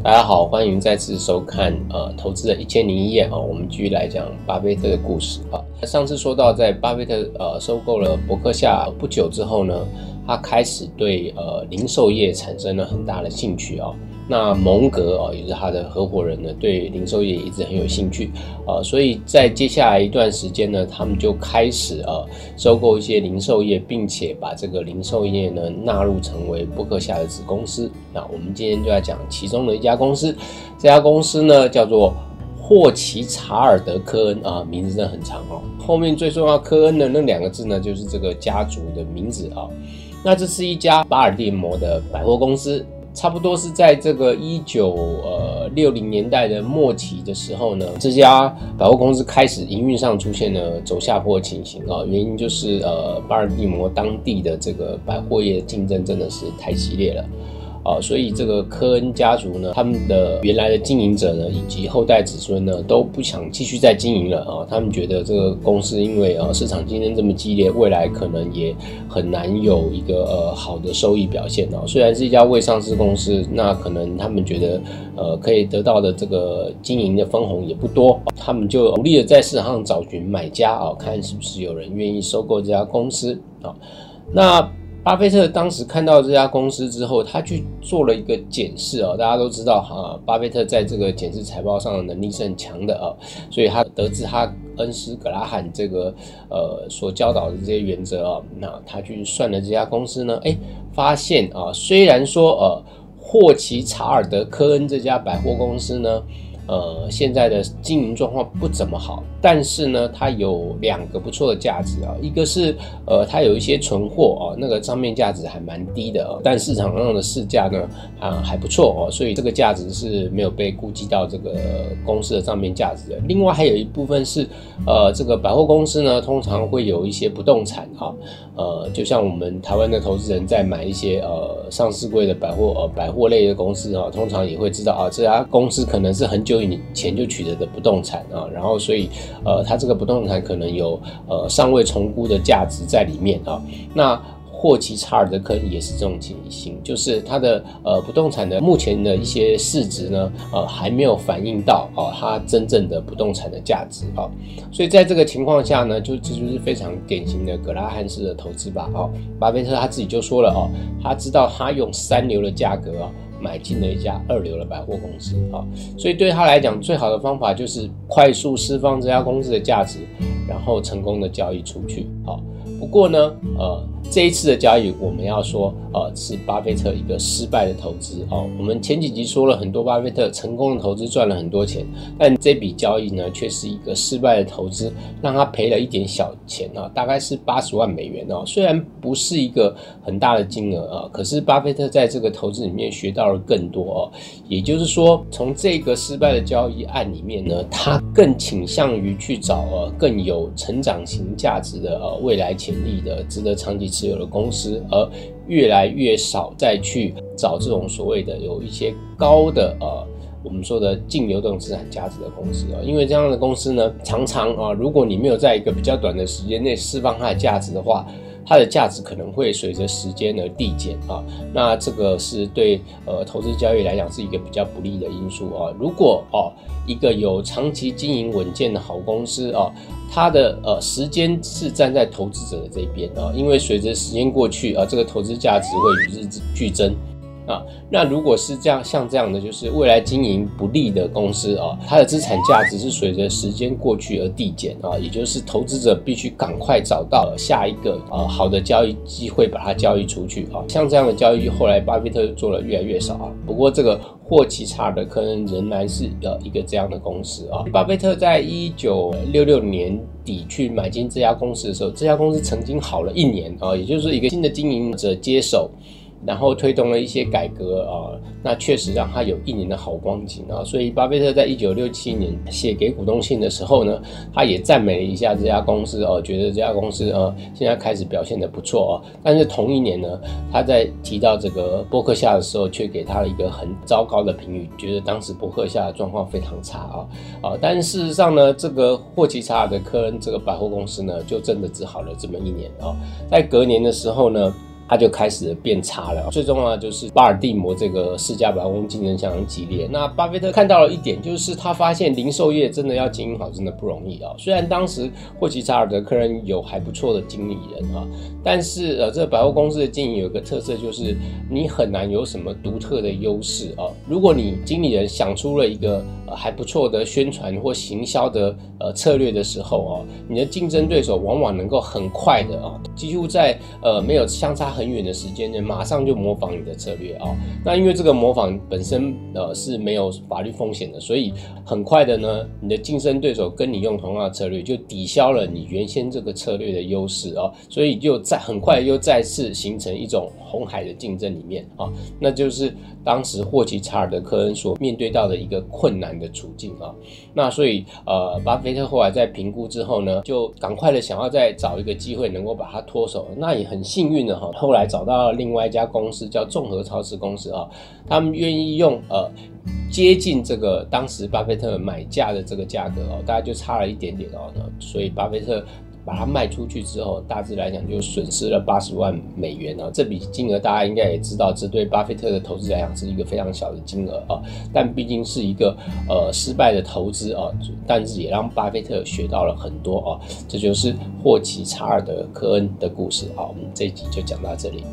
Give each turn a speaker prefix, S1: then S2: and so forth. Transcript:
S1: 大家好，欢迎再次收看呃投资的一千零一夜啊，我们继续来讲巴菲特的故事啊。上次说到，在巴菲特呃收购了伯克夏不久之后呢，他开始对呃零售业产生了很大的兴趣啊。那蒙格啊，也是他的合伙人呢，对零售业一直很有兴趣啊，所以在接下来一段时间呢，他们就开始呃收购一些零售业，并且把这个零售业呢纳入成为伯克夏的子公司。那我们今天就要讲其中的一家公司，这家公司呢叫做霍奇查尔德科恩啊，名字真的很长哦。后面最重要科恩的那两个字呢，就是这个家族的名字啊。那这是一家巴尔的摩的百货公司。差不多是在这个一九呃六零年代的末期的时候呢，这家百货公司开始营运上出现了走下坡的情形啊，原因就是呃巴尔的摩当地的这个百货业竞争真的是太激烈了。啊，所以这个科恩家族呢，他们的原来的经营者呢，以及后代子孙呢，都不想继续再经营了啊。他们觉得这个公司因为啊市场竞争这么激烈，未来可能也很难有一个呃好的收益表现啊。虽然是一家未上市公司，那可能他们觉得呃可以得到的这个经营的分红也不多，他们就努力的在市场上找寻买家啊，看是不是有人愿意收购这家公司啊。那巴菲特当时看到这家公司之后，他去做了一个检视啊。大家都知道哈，巴菲特在这个检视财报上的能力是很强的啊，所以他得知他恩师格拉罕这个呃所教导的这些原则啊，那他去算了这家公司呢，哎，发现啊，虽然说呃霍奇查尔德科恩这家百货公司呢。呃，现在的经营状况不怎么好，但是呢，它有两个不错的价值啊，一个是呃，它有一些存货啊，那个账面价值还蛮低的哦，但市场上的市价呢啊还不错哦，所以这个价值是没有被估计到这个公司的账面价值的。另外还有一部分是呃，这个百货公司呢，通常会有一些不动产哈，呃，就像我们台湾的投资人在买一些呃上市柜的百货呃百货类的公司啊，通常也会知道啊，这家公司可能是很久。你钱就取得的不动产啊，然后所以呃，它这个不动产可能有呃尚未重估的价值在里面啊。那霍奇查尔德坑也是这种情形，就是它的呃不动产的目前的一些市值呢，呃还没有反映到哦它真正的不动产的价值啊。所以在这个情况下呢，就这就是非常典型的格拉汉式的投资吧。哦，巴菲特他自己就说了哦，他知道他用三流的价格啊。买进了一家二流的百货公司啊，所以对他来讲，最好的方法就是快速释放这家公司的价值，然后成功的交易出去好。不过呢，呃。这一次的交易，我们要说，呃，是巴菲特一个失败的投资哦。我们前几集说了很多巴菲特成功的投资赚了很多钱，但这笔交易呢，却是一个失败的投资，让他赔了一点小钱啊，大概是八十万美元哦。虽然不是一个很大的金额啊，可是巴菲特在这个投资里面学到了更多哦。也就是说，从这个失败的交易案里面呢，他更倾向于去找呃更有成长型价值的呃未来潜力的值得长期。持有的公司，而越来越少再去找这种所谓的有一些高的呃，我们说的净流动资产价值的公司啊，因为这样的公司呢，常常啊，如果你没有在一个比较短的时间内释放它的价值的话。它的价值可能会随着时间而递减啊，那这个是对呃投资交易来讲是一个比较不利的因素啊。如果哦一个有长期经营稳健的好公司啊，它的呃时间是站在投资者的这边啊，因为随着时间过去啊，这个投资价值会与日俱增。啊，那如果是这样，像这样的，就是未来经营不利的公司啊，它的资产价值是随着时间过去而递减啊，也就是投资者必须赶快找到下一个啊好的交易机会，把它交易出去啊。像这样的交易，后来巴菲特做了越来越少啊。不过这个霍奇查尔的可能仍然是呃一个这样的公司啊。巴菲特在一九六六年底去买进这家公司的时候，这家公司曾经好了一年啊，也就是一个新的经营者接手。然后推动了一些改革啊，那确实让他有一年的好光景啊。所以巴菲特在一九六七年写给股东信的时候呢，他也赞美了一下这家公司哦，觉得这家公司呃现在开始表现的不错哦。但是同一年呢，他在提到这个伯克夏的时候，却给他了一个很糟糕的评语，觉得当时伯克夏的状况非常差啊啊。但事实上呢，这个霍奇查尔的科恩这个百货公司呢，就真的只好了这么一年啊。在隔年的时候呢。它就开始变差了。最重要的就是巴尔的摩这个四家百货公司竞争相当激烈。那巴菲特看到了一点，就是他发现零售业真的要经营好，真的不容易啊。虽然当时霍奇查尔德科人有还不错的经理人啊，但是呃，这个百货公司的经营有一个特色，就是你很难有什么独特的优势啊。如果你经理人想出了一个呃还不错的宣传或行销的呃策略的时候啊，你的竞争对手往往能够很快的啊，几乎在呃没有相差很远的时间内，马上就模仿你的策略啊。那因为这个模仿本身呃是没有法律风险的，所以很快的呢，你的竞争对手跟你用同样的策略，就抵消了你原先这个策略的优势啊，所以就在很快又再次形成一种红海的竞争里面啊，那就是当时霍奇查尔德科恩所面对到的一个困难的处境啊。那所以呃，巴菲特后来在评估之后呢，就赶快的想要再找一个机会能够把它脱手。那也很幸运的哈，后来找到了另外一家公司叫众合超市公司啊，他们愿意用呃接近这个当时巴菲特买价的这个价格哦，大概就差了一点点哦，所以巴菲特。把它卖出去之后，大致来讲就损失了八十万美元啊！这笔金额大家应该也知道，这对巴菲特的投资来讲是一个非常小的金额啊。但毕竟是一个呃失败的投资啊，但是也让巴菲特学到了很多啊。这就是霍奇查尔德科恩的故事啊。我们这一集就讲到这里。